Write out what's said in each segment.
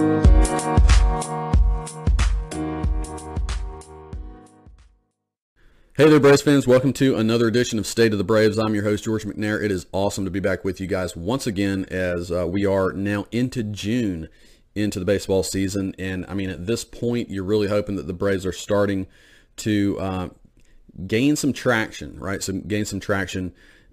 Hey there, Braves fans. Welcome to another edition of State of the Braves. I'm your host, George McNair. It is awesome to be back with you guys once again as uh, we are now into June into the baseball season. And I mean, at this point, you're really hoping that the Braves are starting to uh, gain some traction, right? So gain some traction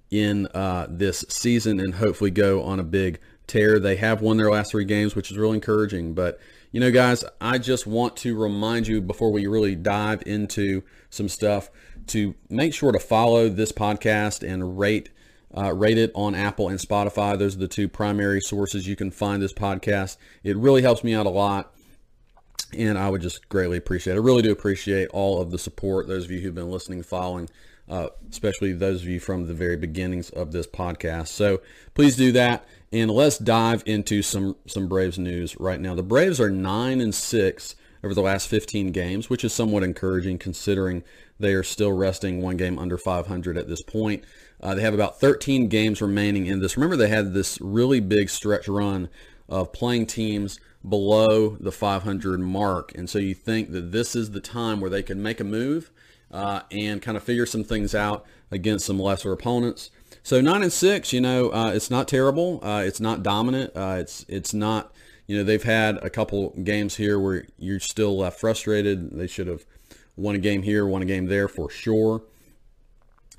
in uh, this season and hopefully go on a big tear. They have won their last three games, which is really encouraging. But, you know, guys, I just want to remind you before we really dive into some stuff to make sure to follow this podcast and rate uh, rate it on Apple and Spotify. Those are the two primary sources you can find this podcast. It really helps me out a lot, and I would just greatly appreciate. it. I really do appreciate all of the support. Those of you who've been listening, following, uh, especially those of you from the very beginnings of this podcast. So please do that, and let's dive into some some Braves news right now. The Braves are nine and six over the last 15 games, which is somewhat encouraging considering they are still resting one game under 500 at this point. Uh, they have about 13 games remaining in this. Remember, they had this really big stretch run of playing teams below the 500 mark. And so you think that this is the time where they can make a move uh, and kind of figure some things out against some lesser opponents. So nine and six, you know, uh, it's not terrible. Uh, it's not dominant. Uh, it's it's not, you know, they've had a couple games here where you're still left frustrated. They should have won a game here, won a game there for sure.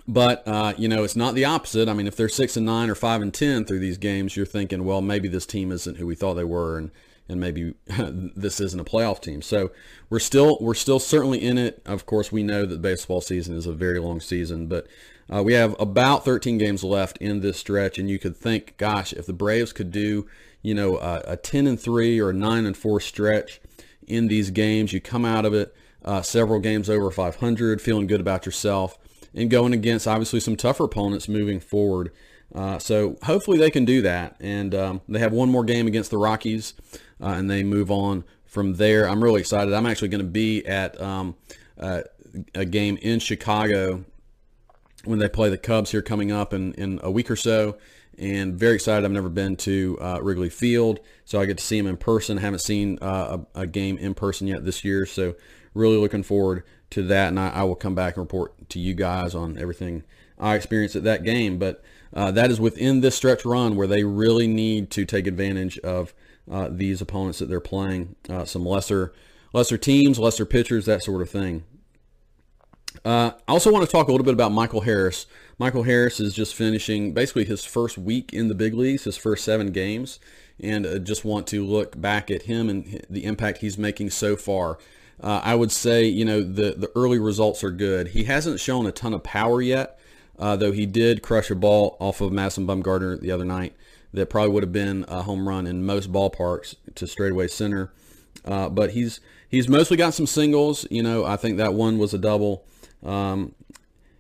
But uh, you know, it's not the opposite. I mean, if they're six and nine or five and ten through these games, you're thinking, well, maybe this team isn't who we thought they were, and and maybe this isn't a playoff team. So we're still we're still certainly in it. Of course, we know that baseball season is a very long season, but uh, we have about 13 games left in this stretch, and you could think, gosh, if the Braves could do, you know, a, a 10 and three or a nine and four stretch in these games, you come out of it uh, several games over 500, feeling good about yourself, and going against obviously some tougher opponents moving forward. Uh, so hopefully they can do that. And um, they have one more game against the Rockies, uh, and they move on from there. I'm really excited. I'm actually going to be at um, uh, a game in Chicago when they play the Cubs here coming up in, in a week or so. And very excited. I've never been to uh, Wrigley Field, so I get to see them in person. I haven't seen uh, a, a game in person yet this year, so really looking forward to that, and I, I, will come back and report to you guys on everything I experienced at that game. But uh, that is within this stretch run where they really need to take advantage of uh, these opponents that they're playing, uh, some lesser lesser teams, lesser pitchers, that sort of thing. Uh, I also want to talk a little bit about Michael Harris. Michael Harris is just finishing basically his first week in the big leagues, his first seven games, and uh, just want to look back at him and the impact he's making so far. Uh, I would say, you know, the, the early results are good. He hasn't shown a ton of power yet, uh, though he did crush a ball off of Madison Bumgarner the other night that probably would have been a home run in most ballparks to straightaway center. Uh, but he's he's mostly got some singles. You know, I think that one was a double. Um,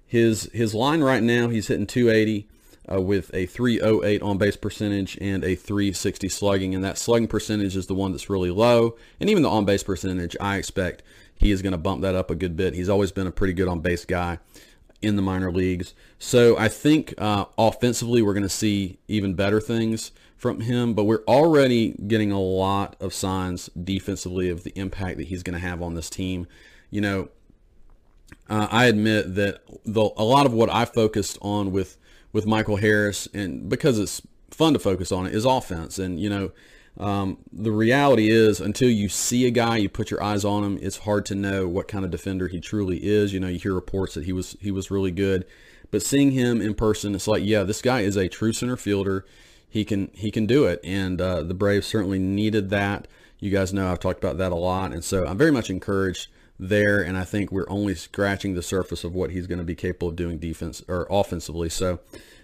his his line right now, he's hitting 280 uh, with a 308 on base percentage and a 360 slugging. And that slugging percentage is the one that's really low. And even the on base percentage, I expect he is going to bump that up a good bit. He's always been a pretty good on base guy in the minor leagues. So I think uh, offensively, we're going to see even better things from him, but we're already getting a lot of signs defensively of the impact that he's going to have on this team. You know, uh, I admit that the, a lot of what I focused on with with Michael Harris, and because it's fun to focus on it, is offense. And you know, um, the reality is, until you see a guy, you put your eyes on him. It's hard to know what kind of defender he truly is. You know, you hear reports that he was he was really good, but seeing him in person, it's like, yeah, this guy is a true center fielder. He can he can do it, and uh, the Braves certainly needed that. You guys know I've talked about that a lot, and so I'm very much encouraged there, and I think we're only scratching the surface of what he's going to be capable of doing defense or offensively. So,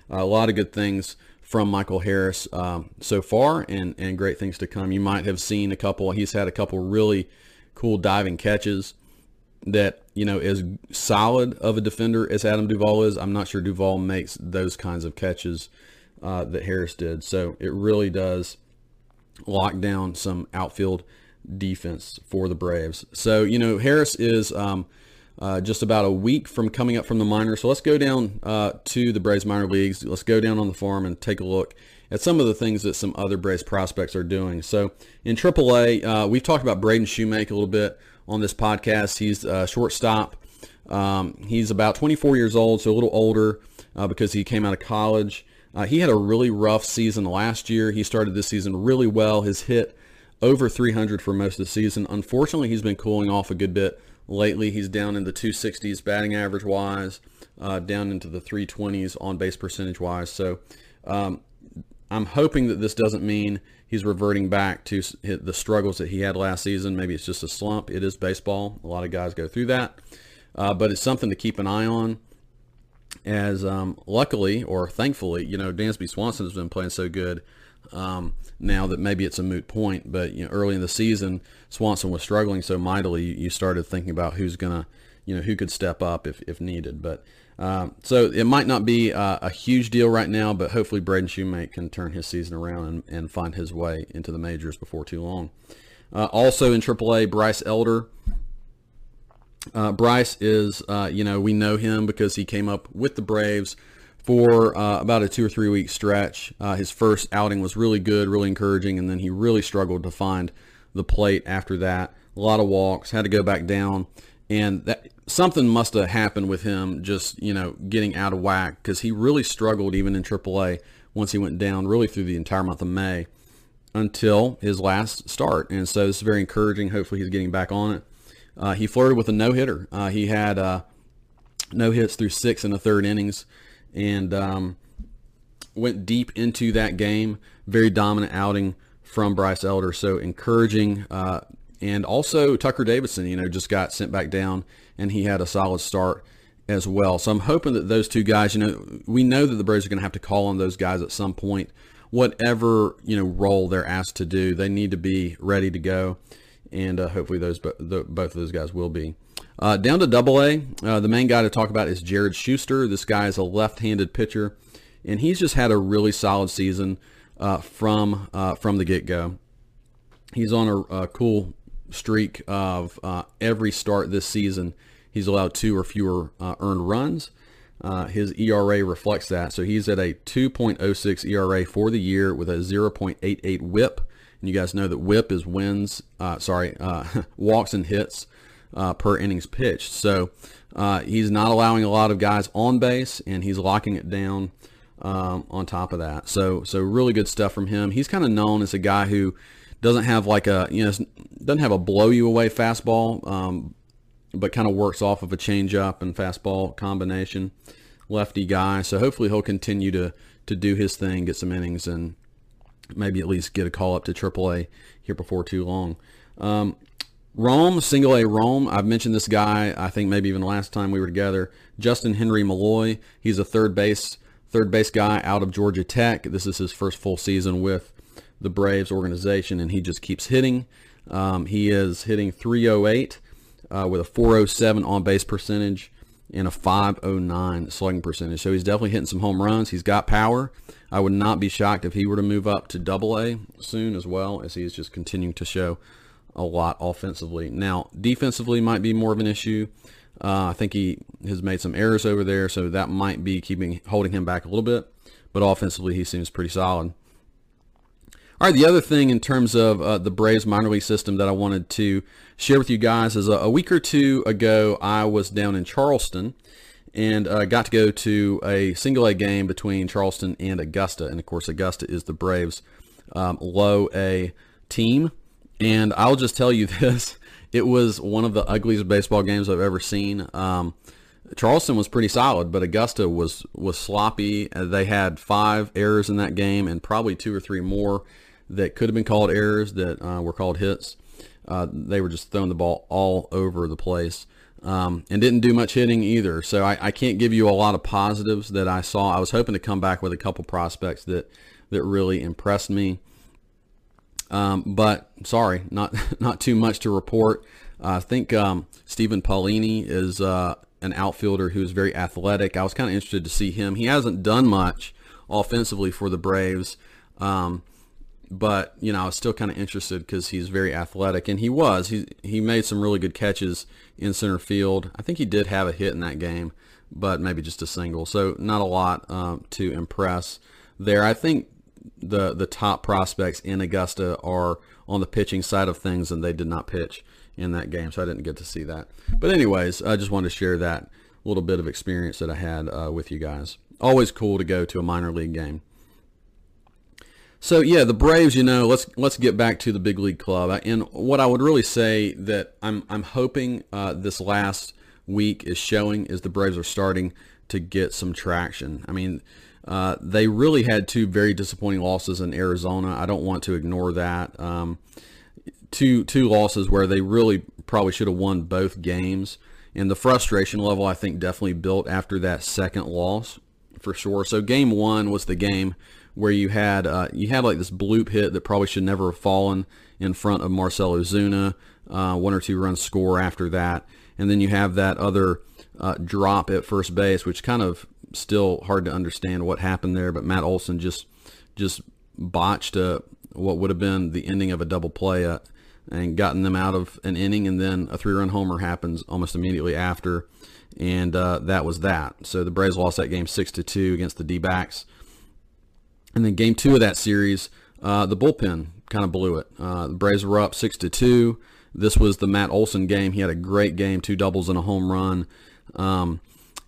uh, a lot of good things from Michael Harris um, so far, and and great things to come. You might have seen a couple. He's had a couple really cool diving catches that you know as solid of a defender as Adam Duvall is. I'm not sure Duvall makes those kinds of catches uh, that Harris did. So it really does lock down some outfield defense for the Braves. So, you know, Harris is um, uh, just about a week from coming up from the minor. So let's go down uh, to the Braves minor leagues. Let's go down on the farm and take a look at some of the things that some other Braves prospects are doing. So in AAA, uh, we've talked about Braden Shewmake a little bit on this podcast. He's a shortstop. Um, he's about 24 years old, so a little older uh, because he came out of college. Uh, he had a really rough season last year. He started this season really well. His hit over 300 for most of the season. Unfortunately, he's been cooling off a good bit lately. He's down in the 260s batting average wise, uh, down into the 320s on base percentage wise. So um, I'm hoping that this doesn't mean he's reverting back to the struggles that he had last season. Maybe it's just a slump. It is baseball. A lot of guys go through that. Uh, but it's something to keep an eye on as um, luckily or thankfully, you know, Dansby Swanson has been playing so good um, now that maybe it's a moot point. But you know, early in the season, Swanson was struggling so mightily, you started thinking about who's gonna, you know, who could step up if, if needed. But um, so it might not be uh, a huge deal right now, but hopefully Braden Shewmake can turn his season around and, and find his way into the majors before too long. Uh, also in AAA, Bryce Elder uh, Bryce is, uh, you know, we know him because he came up with the Braves for uh, about a two or three week stretch. Uh, his first outing was really good, really encouraging, and then he really struggled to find the plate after that. A lot of walks, had to go back down, and that something must have happened with him just, you know, getting out of whack because he really struggled even in AAA once he went down really through the entire month of May until his last start. And so it's very encouraging. Hopefully he's getting back on it. Uh, he flirted with a no hitter. Uh, he had uh, no hits through six and the third innings, and um, went deep into that game. Very dominant outing from Bryce Elder. So encouraging. Uh, and also Tucker Davidson, you know, just got sent back down, and he had a solid start as well. So I'm hoping that those two guys, you know, we know that the Braves are going to have to call on those guys at some point. Whatever you know role they're asked to do, they need to be ready to go and uh, hopefully those the, both of those guys will be. Uh, down to Double A, uh, the main guy to talk about is Jared Schuster. This guy is a left-handed pitcher, and he's just had a really solid season uh, from uh, from the get-go. He's on a, a cool streak of uh, every start this season. He's allowed two or fewer earned runs. his ERA reflects that. So he's at a 2.06 ERA for the year with a 0.88 WHIP and you guys know that WHIP is wins, uh, sorry, uh, walks and hits uh, per innings pitched. So uh, he's not allowing a lot of guys on base, and he's locking it down um, on top of that. So so really good stuff from him. He's kind of known as a guy who doesn't have like a you know doesn't have a blow you away fastball, um, but kind of works off of a changeup and fastball combination. Lefty guy, so hopefully he'll continue to to do his thing, get some innings, and maybe at least get a call up to AAA here before too long. Um, Rome, single A Rome. I've mentioned this guy. I think maybe even last time we were together. Justin Henry Malloy. He's a third base third base guy out of Georgia Tech. This is his first full season with the Braves organization, and he just keeps hitting. Um, he is hitting 308 uh, with a 407 on base percentage and a 509 slugging percentage. So he's definitely hitting some home runs. He's got power. I would not be shocked if he were to move up to double A soon as well, as he is just continuing to show a lot offensively. Now, defensively might be more of an issue. Uh, I think he has made some errors over there, so that might be keeping holding him back a little bit. But offensively, he seems pretty solid. All right, the other thing in terms of uh, the Braves minor league system that I wanted to share with you guys is a, a week or two ago, I was down in Charleston and uh, got to go to a single A game between Charleston and Augusta. And of course, Augusta is the Braves' um, low A team. And I'll just tell you this it was one of the ugliest baseball games I've ever seen. Um, Charleston was pretty solid, but Augusta was was sloppy. Uh, they had five errors in that game, and probably two or three more that could have been called errors that uh, were called hits. Uh, they were just throwing the ball all over the place um, and didn't do much hitting either. So I, I, can't give you a lot of positives that I saw. I was hoping to come back with a couple prospects that that really impressed me. Um, but sorry, not not too much to report. Uh, I think um, Stephen Paolini is uh, an outfielder who's very athletic. I was kind of interested to see him. He hasn't done much offensively for the Braves. Um, but you know I was still kind of interested because he's very athletic, and he was. He he made some really good catches in center field. I think he did have a hit in that game, but maybe just a single. So not a lot um, to impress there. I think the the top prospects in Augusta are on the pitching side of things, and they did not pitch in that game, so I didn't get to see that. But anyways, I just wanted to share that little bit of experience that I had uh, with you guys. Always cool to go to a minor league game. So yeah, the Braves, you know, let's let's get back to the big league club. And what I would really say that I'm I'm hoping uh, this last week is showing is the Braves are starting to get some traction. I mean, uh, they really had two very disappointing losses in Arizona. I don't want to ignore that. Um, two two losses where they really probably should have won both games. And the frustration level, I think, definitely built after that second loss for sure. So game one was the game where you had uh, you had like this bloop hit that probably should never have fallen in front of Marcell Ozuna. Uh, one or two runs score after that, and then you have that other uh, drop at first base, which kind of still hard to understand what happened there. But Matt Olson just just botched a, what would have been the ending of a double play uh, and gotten them out of an inning, and then a three-run homer happens almost immediately after, and uh, that was that. So the Braves lost that game six to two against the D-backs. And then game two of that series, uh, the bullpen kind of blew it. Uh, the Braves were up six to two. This was the Matt Olson game. He had a great game, two doubles and a home run. Um,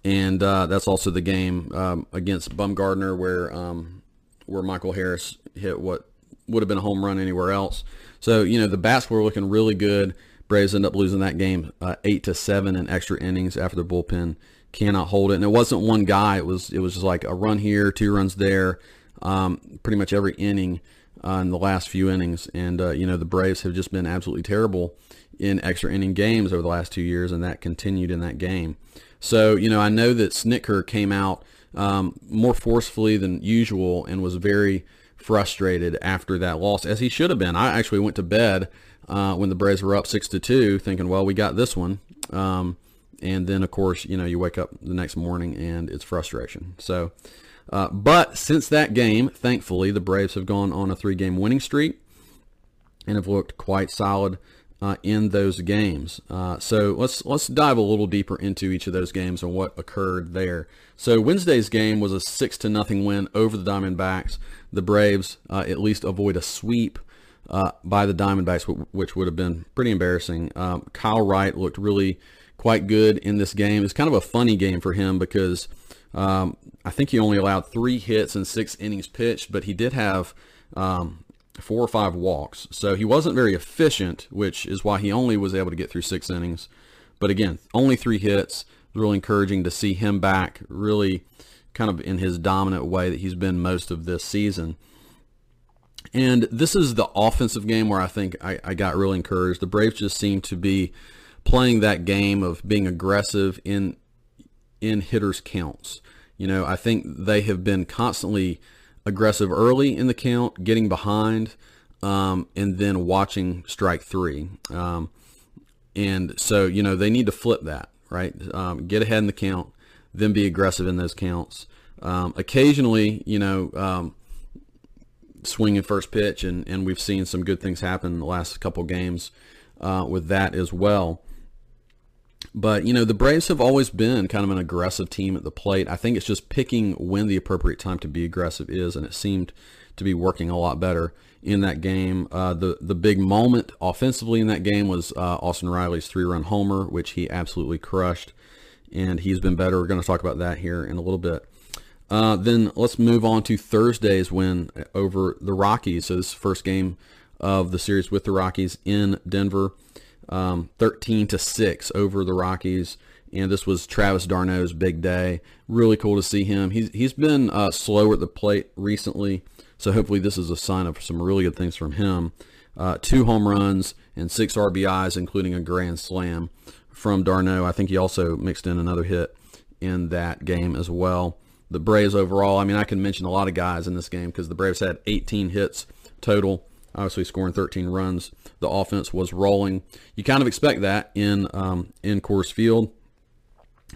and uh, that's also the game um, against Bumgarner where um, where Michael Harris hit what would have been a home run anywhere else. So you know the bats were looking really good. Braves end up losing that game uh, eight to seven in extra innings after the bullpen cannot hold it. And it wasn't one guy. It was it was just like a run here, two runs there um, pretty much every inning uh, in the last few innings. And, uh, you know, the Braves have just been absolutely terrible in extra inning games over the last two years, and that continued in that game. So, you know, I know that Snitker came out um, more forcefully than usual and was very frustrated after that loss, as he should have been. I actually went to bed uh, when the Braves were up six to two, thinking, well, we got this one. Um, and then, of course, you know, you wake up the next morning and it's frustration. So, uh, but since that game, thankfully, the Braves have gone on a three-game winning streak and have looked quite solid uh, in those games. Uh, so let's let's dive a little deeper into each of those games and what occurred there. So Wednesday's game was a six to nothing win over the Diamondbacks. The Braves uh, at least avoid a sweep uh, by the Diamondbacks, which would have been pretty embarrassing. Um, Kyle Wright looked really quite good in this game. It's kind of a funny game for him because um, I think he only allowed three hits and six innings pitched, but he did have um, four or five walks. So he wasn't very efficient, which is why he only was able to get through six innings. But again, only three hits. Really encouraging to see him back, really kind of in his dominant way that he's been most of this season. And this is the offensive game where I think I, I got really encouraged. The Braves just seem to be playing that game of being aggressive in in hitters counts. You know, I think they have been constantly aggressive early in the count, getting behind, um, and then watching strike three. Um, and so, you know, they need to flip that, right? Um, get ahead in the count, then be aggressive in those counts. Um, occasionally, you know, um, swinging first pitch, and, and we've seen some good things happen in the last couple games uh, with that as well. But, you know, the Braves have always been kind of an aggressive team at the plate. I think it's just picking when the appropriate time to be aggressive is, and it seemed to be working a lot better in that game. Uh, the, the big moment offensively in that game was uh, Austin Riley's three-run homer, which he absolutely crushed, and he's been better. We're going to talk about that here in a little bit. Uh, then let's move on to Thursday's win over the Rockies. So this first game of the series with the Rockies in Denver um, 13 to 6 over the Rockies. And this was Travis d'Arnaud's big day. Really cool to see him. He's, he's been uh, slow at the plate recently, so hopefully this is a sign of some really good things from him. Uh, two home runs and six RBIs, including a grand slam from Darno. I think he also mixed in another hit in that game as well. The Braves overall, I mean, I can mention a lot of guys in this game because the Braves had 18 hits total obviously scoring 13 runs. The offense was rolling. You kind of expect that in um, in Coors Field,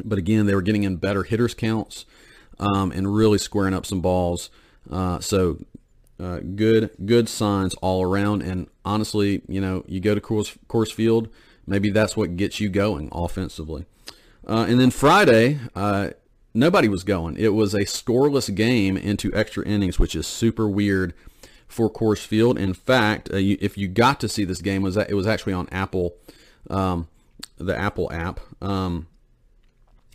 but again, they were getting in better hitters counts um, and really squaring up some balls. Uh, so uh, good good signs all around. And honestly, you know, you go to Coors, Coors Field, maybe that's what gets you going offensively. Uh, and then Friday, uh, nobody was going. It was a scoreless game into extra innings, which is super weird for Coors Field. In fact, uh, you, if you got to see this game, was that it was actually on Apple, um, the Apple app. Um,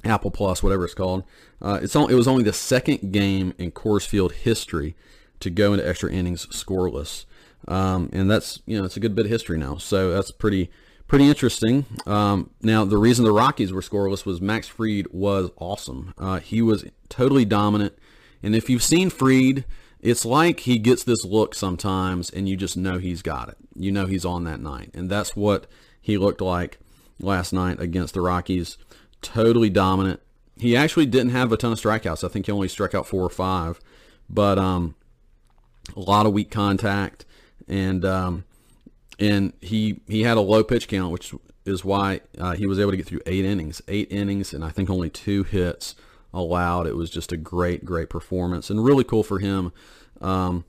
Apple Plus, whatever it's called. Uh, it's it was only the second game in Coors Field history to go into extra innings scoreless, um, and that's you know it's a good bit of history now. So that's pretty pretty interesting. Um, now the reason the Rockies were scoreless was Max Fried was awesome. Uh, he was totally dominant, and if you've seen Fried, it's like he gets this look sometimes, and you just know he's got it. You know he's on that night, and that's what he looked like last night against the Rockies totally dominant. He actually didn't have a ton of strikeouts. I think he only struck out four or five, but um, a lot of weak contact, and um, and he he had a low pitch count, which is why uh, he was able to get through eight innings, eight innings, and I think only two hits allowed. It was just a great, great performance, and really cool for him. Um,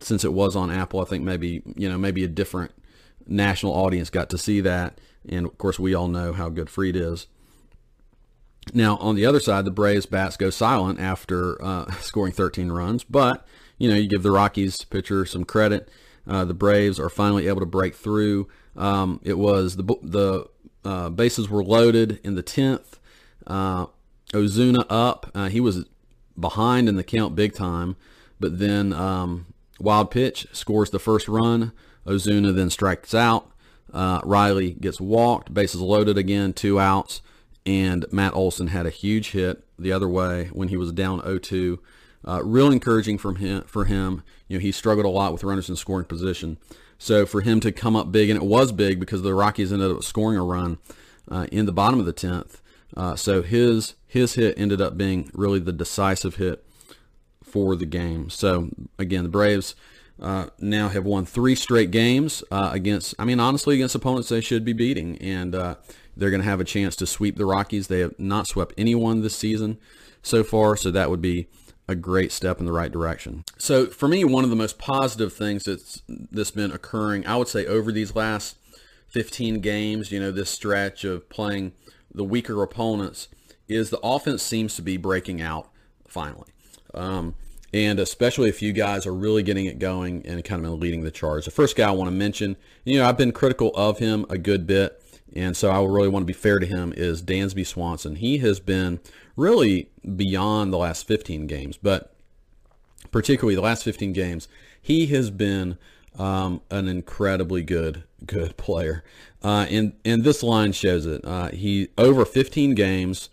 since it was on Apple, I think maybe you know maybe a different national audience got to see that, and of course we all know how good Fried is. Now, on the other side, the Braves bats go silent after uh, scoring 13 runs, but you know you give the Rockies pitcher some credit. Uh, the Braves are finally able to break through. Um, it was the the uh, bases were loaded in the 10th. Ozuna up. Uh, he was behind in the count big time, but then um, wild pitch scores the first run. Ozuna then strikes out. Uh, Riley gets walked. Bases loaded again, two outs and Matt Olson had a huge hit the other way when he was down 0-2. Uh, real encouraging from him for him. You know, he struggled a lot with runners in scoring position. So for him to come up big, and it was big because the Rockies ended up scoring a run uh, in the bottom of the tenth. Uh, so his his hit ended up being really the decisive hit for the game. So again, the Braves uh, now have won three straight games uh, against, I mean, honestly, against opponents they should be beating. And uh, they're going to have a chance to sweep the Rockies. They have not swept anyone this season so far, so that would be a great step in the right direction. So for me, one of the most positive things that's that's been occurring, I would say, over these last 15 games, you know, this stretch of playing the weaker opponents, is the offense seems to be breaking out finally. Um, and especially if you guys are really getting it going and kind of leading the charge. The first guy I want to mention, you know, I've been critical of him a good bit, and so I really want to be fair to him, is Dansby Swanson. He has been really beyond the last 15 games, but particularly the last 15 games, he has been um, an incredibly good good player. Uh, and and this line shows it. Uh, he over 15 games,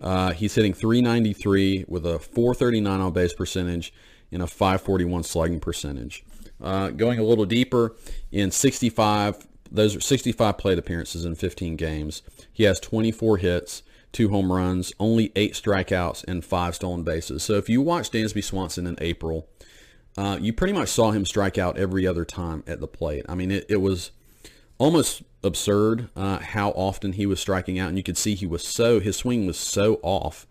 uh, he's hitting 393 with a 439 on base percentage and a 541 slugging percentage. Uh, going a little deeper in 65, those are 65 plate appearances in 15 games. He has 24 hits, two home runs, only eight strikeouts, and five stolen bases. So if you watch Dansby Swanson in April, uh, you pretty much saw him strike out every other time at the plate. I mean, it, it was almost absurd uh, how often he was striking out, and you could see he was so his swing was so off.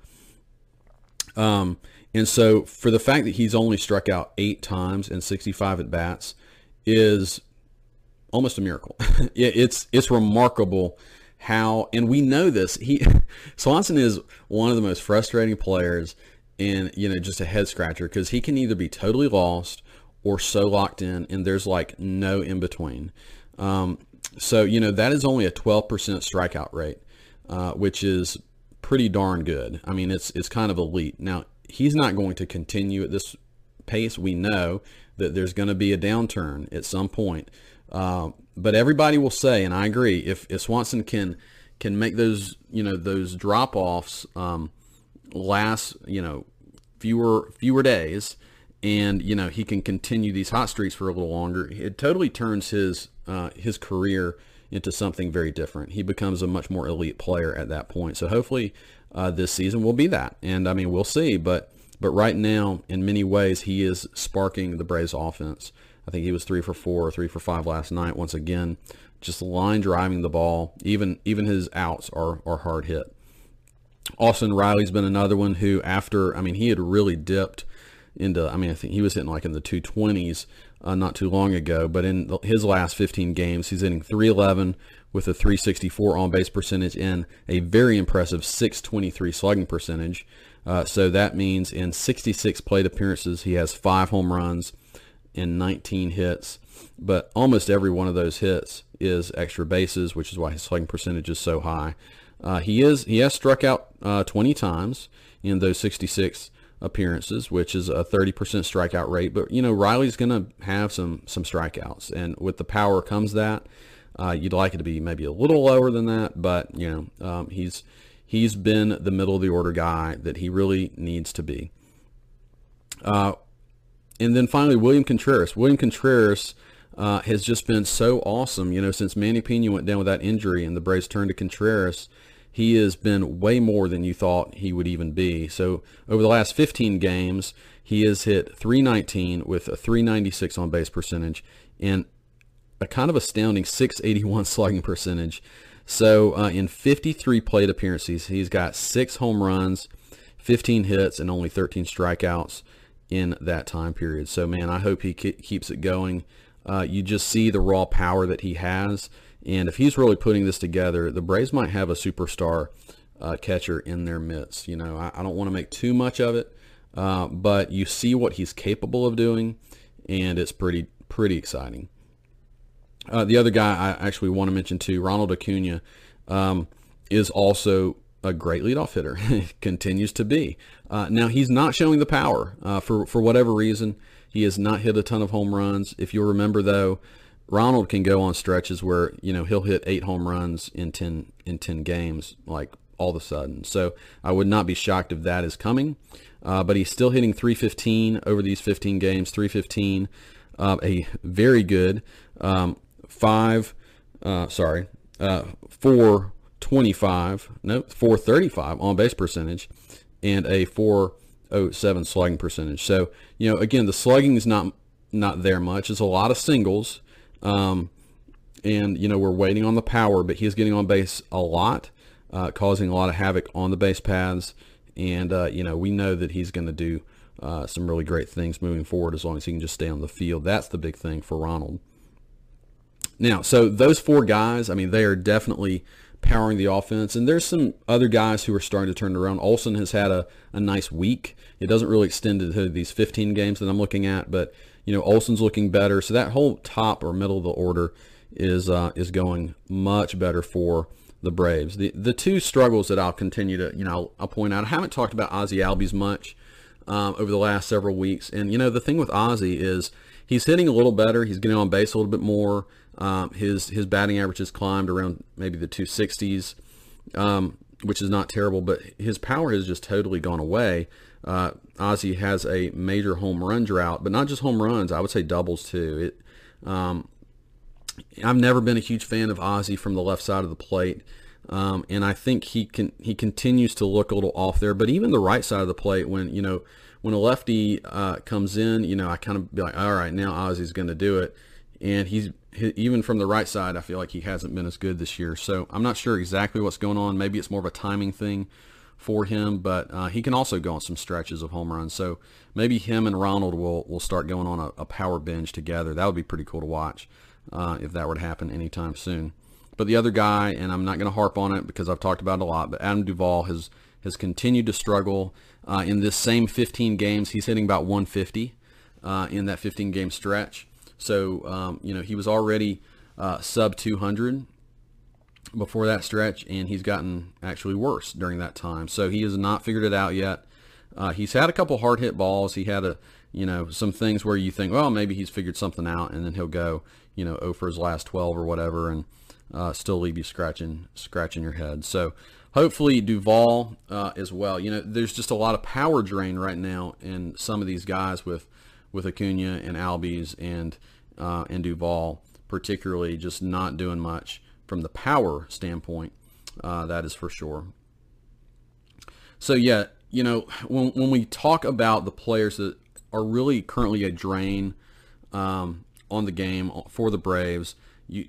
Um, and so for the fact that he's only struck out eight times in 65 at bats is almost a miracle. it's it's remarkable how, and we know this. He Swanson is one of the most frustrating players, and you know just a head scratcher because he can either be totally lost or so locked in, and there's like no in between. Um, so, you know, that is only a 12% strikeout rate, uh, which is pretty darn good. I mean, it's, it's kind of elite. Now, he's not going to continue at this pace. We know that there's going to be a downturn at some point. Uh, but everybody will say, and I agree, if, if Swanson can can make those you know those drop offs um, last you know fewer fewer days, and you know he can continue these hot streaks for a little longer, it totally turns his uh, his career into something very different. He becomes a much more elite player at that point. So hopefully uh, this season will be that. And I mean, we'll see. But but right now, in many ways, he is sparking the Braves offense. I think he was three for four, or three for five last night. Once again, just line driving the ball. Even even his outs are are hard hit. Austin Riley's been another one who, after I mean, he had really dipped into. I mean, I think he was hitting like in the 220s uh, not too long ago. But in his last 15 games, he's hitting 311 with a 364 on base percentage and a very impressive 623 slugging percentage. Uh, so that means in 66 plate appearances, he has five home runs and 19 hits. But almost every one of those hits is extra bases, which is why his slugging percentage is so high. Uh, he is he has struck out uh, 20 times in those 66 appearances, which is a 30% strikeout rate. But you know Riley's going to have some some strikeouts, and with the power comes that. Uh, you'd like it to be maybe a little lower than that, but you know um, he's he's been the middle of the order guy that he really needs to be. Uh, and then finally, William Contreras. William Contreras uh, has just been so awesome. You know, since Manny Piña went down with that injury and the Braves turned to Contreras, he has been way more than you thought he would even be. So over the last 15 games, he has hit 319 with a 396 on base percentage and a kind of astounding 681 slugging percentage. So uh, in 53 plate appearances, he's got six home runs, 15 hits, and only 13 strikeouts in that time period. So man, I hope he keeps it going. Uh, you just see the raw power that he has. And if he's really putting this together, the Braves might have a superstar uh, catcher in their midst. You know, I, I don't want to make too much of it, uh, but you see what he's capable of doing, and it's pretty pretty exciting. Uh, the other guy I actually want to mention too, Ronald Acuna, um, is also a great leadoff hitter. Continues to be. Uh, now he's not showing the power uh, for for whatever reason. He has not hit a ton of home runs. If you'll remember, though, Ronald can go on stretches where you know he'll hit eight home runs in ten in ten games, like all of a sudden. So I would not be shocked if that is coming. Uh, but he's still hitting 315 over these 15 games. 315, uh, a very good um, five. Uh, sorry, uh, 425. No, 435 on base percentage, and a 407 slugging percentage. So you know, again, the slugging is not not there much. It's a lot of singles. Um, and, you know, we're waiting on the power, but he's getting on base a lot, uh, causing a lot of havoc on the base paths. And, uh, you know, we know that he's going to do uh, some really great things moving forward as long as he can just stay on the field. That's the big thing for Ronald. Now, so those four guys, I mean, they are definitely powering the offense. And there's some other guys who are starting to turn around. Olson has had a, a nice week. It doesn't really extend to these 15 games that I'm looking at, but you know, Olson's looking better. So that whole top or middle of the order is uh, is going much better for the Braves. The the two struggles that I'll continue to you know I'll point out. I haven't talked about Ozzie Albies much um, over the last several weeks, and you know the thing with Ozzie is he's hitting a little better. He's getting on base a little bit more. Um, his his batting average has climbed around maybe the 260s, um, which is not terrible, but his power has just totally gone away uh, Ozzie has a major home run drought, but not just home runs. I would say doubles too. It, um, I've never been a huge fan of Ozzie from the left side of the plate, um, and I think he can he continues to look a little off there. But even the right side of the plate, when you know when a lefty uh, comes in, you know I kind of be like, all right, now Ozzie's going to do it, and he's he, even from the right side, I feel like he hasn't been as good this year. So I'm not sure exactly what's going on. Maybe it's more of a timing thing for him, but uh, he can also go on some stretches of home runs. So maybe him and Ronald will, will start going on a, a power binge together. That would be pretty cool to watch uh, if that were to happen anytime soon. But the other guy, and I'm not going to harp on it because I've talked about it a lot, but Adam Duvall has has continued to struggle uh, in this same 15 games. He's hitting about 150 uh, in that 15 game stretch. So um, you know he was already uh, sub 200 before that stretch, and he's gotten actually worse during that time. So he has not figured it out yet. Uh, he's had a couple hard hit balls. He had a, you know, some things where you think, well, maybe he's figured something out, and then he'll go, you know, over his last 12 or whatever, and uh, still leave you scratching, scratching your head. So hopefully Duvall uh, as well. You know, there's just a lot of power drain right now in some of these guys with, with Acuna and Albies and uh, and Duvall, particularly just not doing much from the power standpoint, uh, that is for sure. So yeah, you know, when, when we talk about the players that are really currently a drain um, on the game for the Braves, you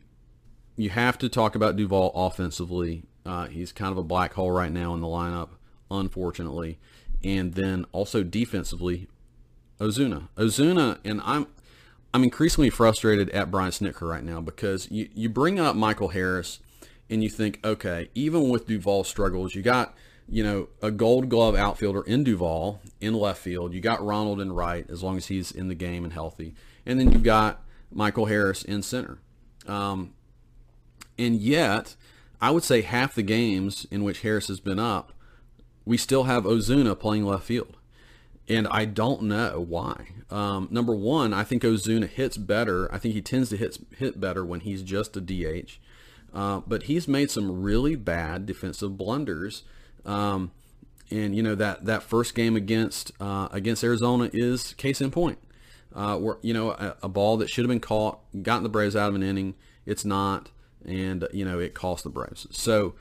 you have to talk about Duvall offensively. Uh, he's kind of a black hole right now in the lineup, unfortunately. And then also defensively, Ozuna. Ozuna, and I'm I'm increasingly frustrated at Brian Snitker right now because you, you bring up Michael Harris and you think, okay, even with Duvall struggles, you got, you know, a gold glove outfielder in Duvall in left field. You got Ronald in right as long as he's in the game and healthy. And then you've got Michael Harris in center. Um, and yet, I would say half the games in which Harris has been up, we still have Ozuna playing left field. And I don't know why. Um, number one, I think Ozuna hits better. I think he tends to hit, hit better when he's just a DH. Uh, but he's made some really bad defensive blunders. Um, and you know that that first game against uh, against Arizona is case in point. Uh, where you know a, a, ball that should have been caught, gotten the Braves out of an inning, it's not, and you know it cost the Braves. So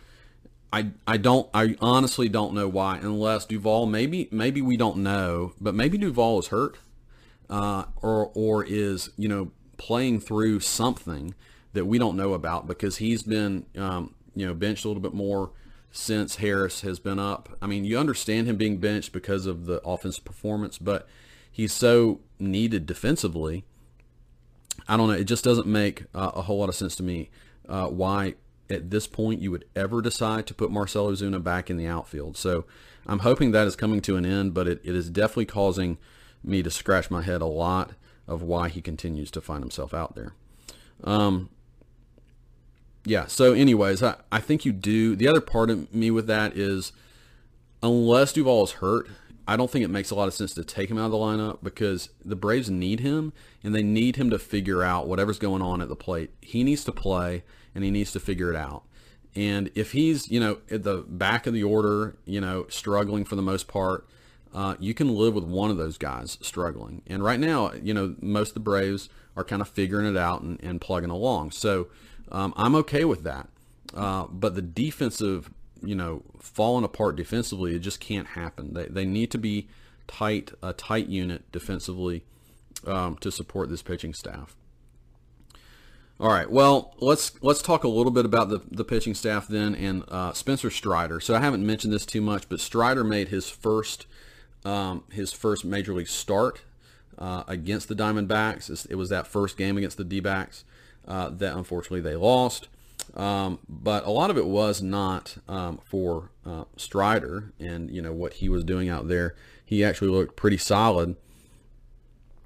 I I don't I honestly don't know why, unless Duvall maybe maybe we don't know, but maybe Duvall is hurt, uh, or or is you know playing through something that we don't know about because he's been um, you know benched a little bit more since Harris has been up. I mean, you understand him being benched because of the offensive performance, but he's so needed defensively. I don't know. It just doesn't make uh, a whole lot of sense to me uh, why at this point you would ever decide to put Marcell Ozuna back in the outfield. So I'm hoping that is coming to an end, but it, it is definitely causing me to scratch my head a lot of why he continues to find himself out there. Um, yeah. So, anyways, I, I think you do. The other part of me with that is, unless Duvall is hurt, I don't think it makes a lot of sense to take him out of the lineup because the Braves need him and they need him to figure out whatever's going on at the plate. He needs to play and he needs to figure it out. And if he's, you know, at the back of the order, you know, struggling for the most part, uh, you can live with one of those guys struggling. And right now, you know, most of the Braves are kind of figuring it out and, and plugging along. So um, I'm okay with that. Uh, but the defensive, you know, falling apart defensively, it just can't happen. They, they need to be tight, a tight unit defensively um, to support this pitching staff. All right. Well, let's let's talk a little bit about the, the pitching staff then and uh, Spencer Strider. So I haven't mentioned this too much, but Strider made his first um, his first major league start uh, against the Diamondbacks. It was that first game against the D-backs uh, that unfortunately they lost. Um, but a lot of it was not um, for uh, Strider and you know what he was doing out there. He actually looked pretty solid.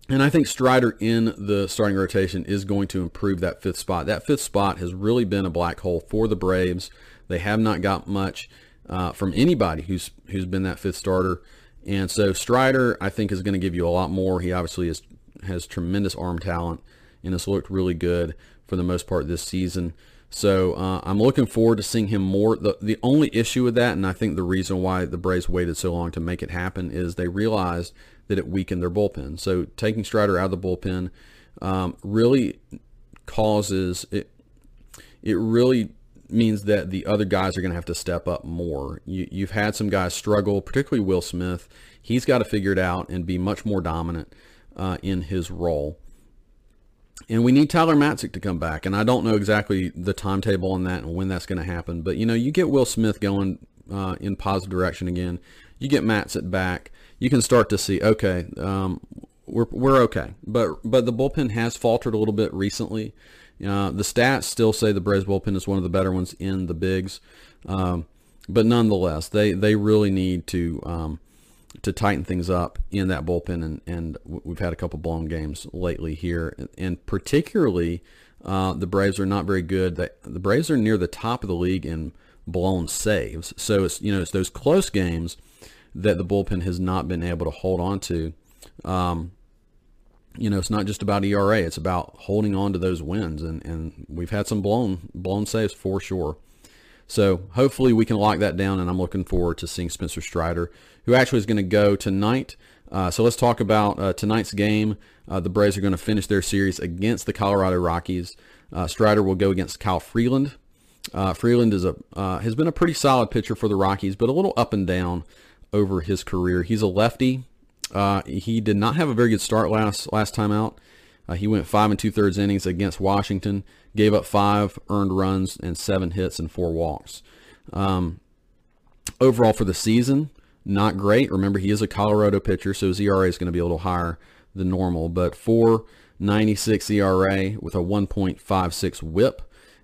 And I think Strider in the starting rotation is going to improve that fifth spot. That fifth spot has really been a black hole for the Braves. They have not got much uh, from anybody who's who's been that fifth starter. And so Strider, I think, is going to give you a lot more. He obviously is, has tremendous arm talent and has looked really good for the most part this season. So uh, I'm looking forward to seeing him more. The, the only issue with that, and I think the reason why the Braves waited so long to make it happen, is they realized that it weakened their bullpen. So taking Strider out of the bullpen um, really causes it. It really means that the other guys are going to have to step up more. You, you've had some guys struggle, particularly Will Smith. He's got to figure it out and be much more dominant uh, in his role. And we need Tyler Matzek to come back. And I don't know exactly the timetable on that and when that's going to happen. But, you know, you get Will Smith going uh, in positive direction again. You get Matzek back. You can start to see, okay, um, we're, we're okay. But, but the bullpen has faltered a little bit recently. Uh, the stats still say the Braves bullpen is one of the better ones in the bigs. Um, but nonetheless, they, they really need to um, to tighten things up in that bullpen, and, and we've had a couple blown games lately here, and particularly uh, the Braves are not very good. the Braves are near the top of the league in blown saves, so it's you know it's those close games that the bullpen has not been able to hold on to. Um, you know, it's not just about ERA; it's about holding on to those wins, and and we've had some blown blown saves for sure. So hopefully we can lock that down, and I'm looking forward to seeing Spencer Strider, who actually is going to go tonight. Uh, so let's talk about uh, tonight's game. Uh, the Braves are going to finish their series against the Colorado Rockies. Uh, Strider will go against Kyle Freeland. Uh, Freeland is a uh, has been a pretty solid pitcher for the Rockies, but a little up and down over his career. He's a lefty. he did not have a very good start last last time out. he went five and two thirds innings against Washington gave up five earned runs and seven hits and four walks. Um, overall for the season, not great. Remember, he is a Colorado pitcher, so his ERA is going to be a little higher than normal. But 4.96 ERA with a 1.56 WHIP,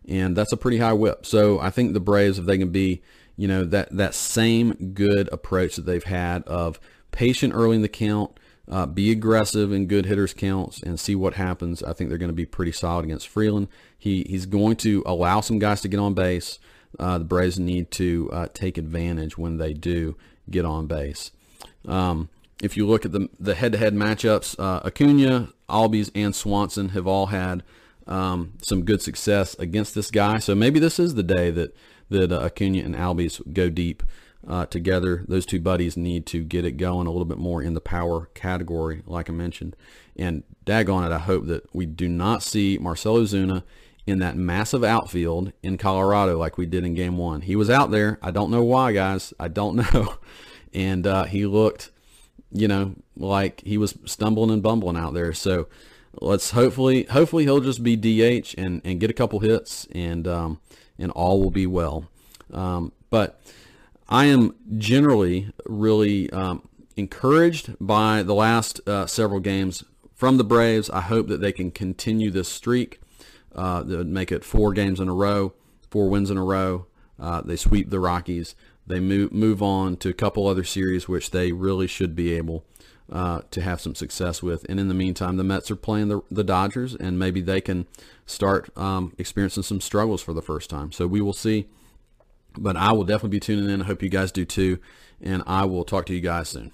and that's a pretty high WHIP. So I think the Braves, if they can be, you know, that that same good approach that they've had of patient early in the count, uh, be aggressive in good hitters counts and see what happens. I think they're going to be pretty solid against Freeland. He he's going to allow some guys to get on base. Uh, the Braves need to uh, take advantage when they do get on base. Um, if you look at the the head-to-head matchups, uh, Acuna, Albies, and Swanson have all had um, some good success against this guy. So maybe this is the day that that uh, Acuna and Albies go deep uh, together. Those two buddies need to get it going a little bit more in the power category, like I mentioned. And daggone it, I hope that we do not see Marcell Ozuna in that massive outfield in Colorado like we did in game one. He was out there. I don't know why, guys. I don't know. And uh, he looked, you know, like he was stumbling and bumbling out there. So let's hopefully, hopefully he'll just be DH and, and get a couple hits and, um, and all will be well. Um, but I am generally really um, encouraged by the last uh, several games from the Braves. I hope that they can continue this streak. Uh, that would make it four games in a row, four wins in a row. Uh, they sweep the Rockies. They move move on to a couple other series which they really should be able uh, to have some success with. And in the meantime, the Mets are playing the, the Dodgers, and maybe they can start um, experiencing some struggles for the first time. So we will see. But I will definitely be tuning in. I hope you guys do too. And I will talk to you guys soon.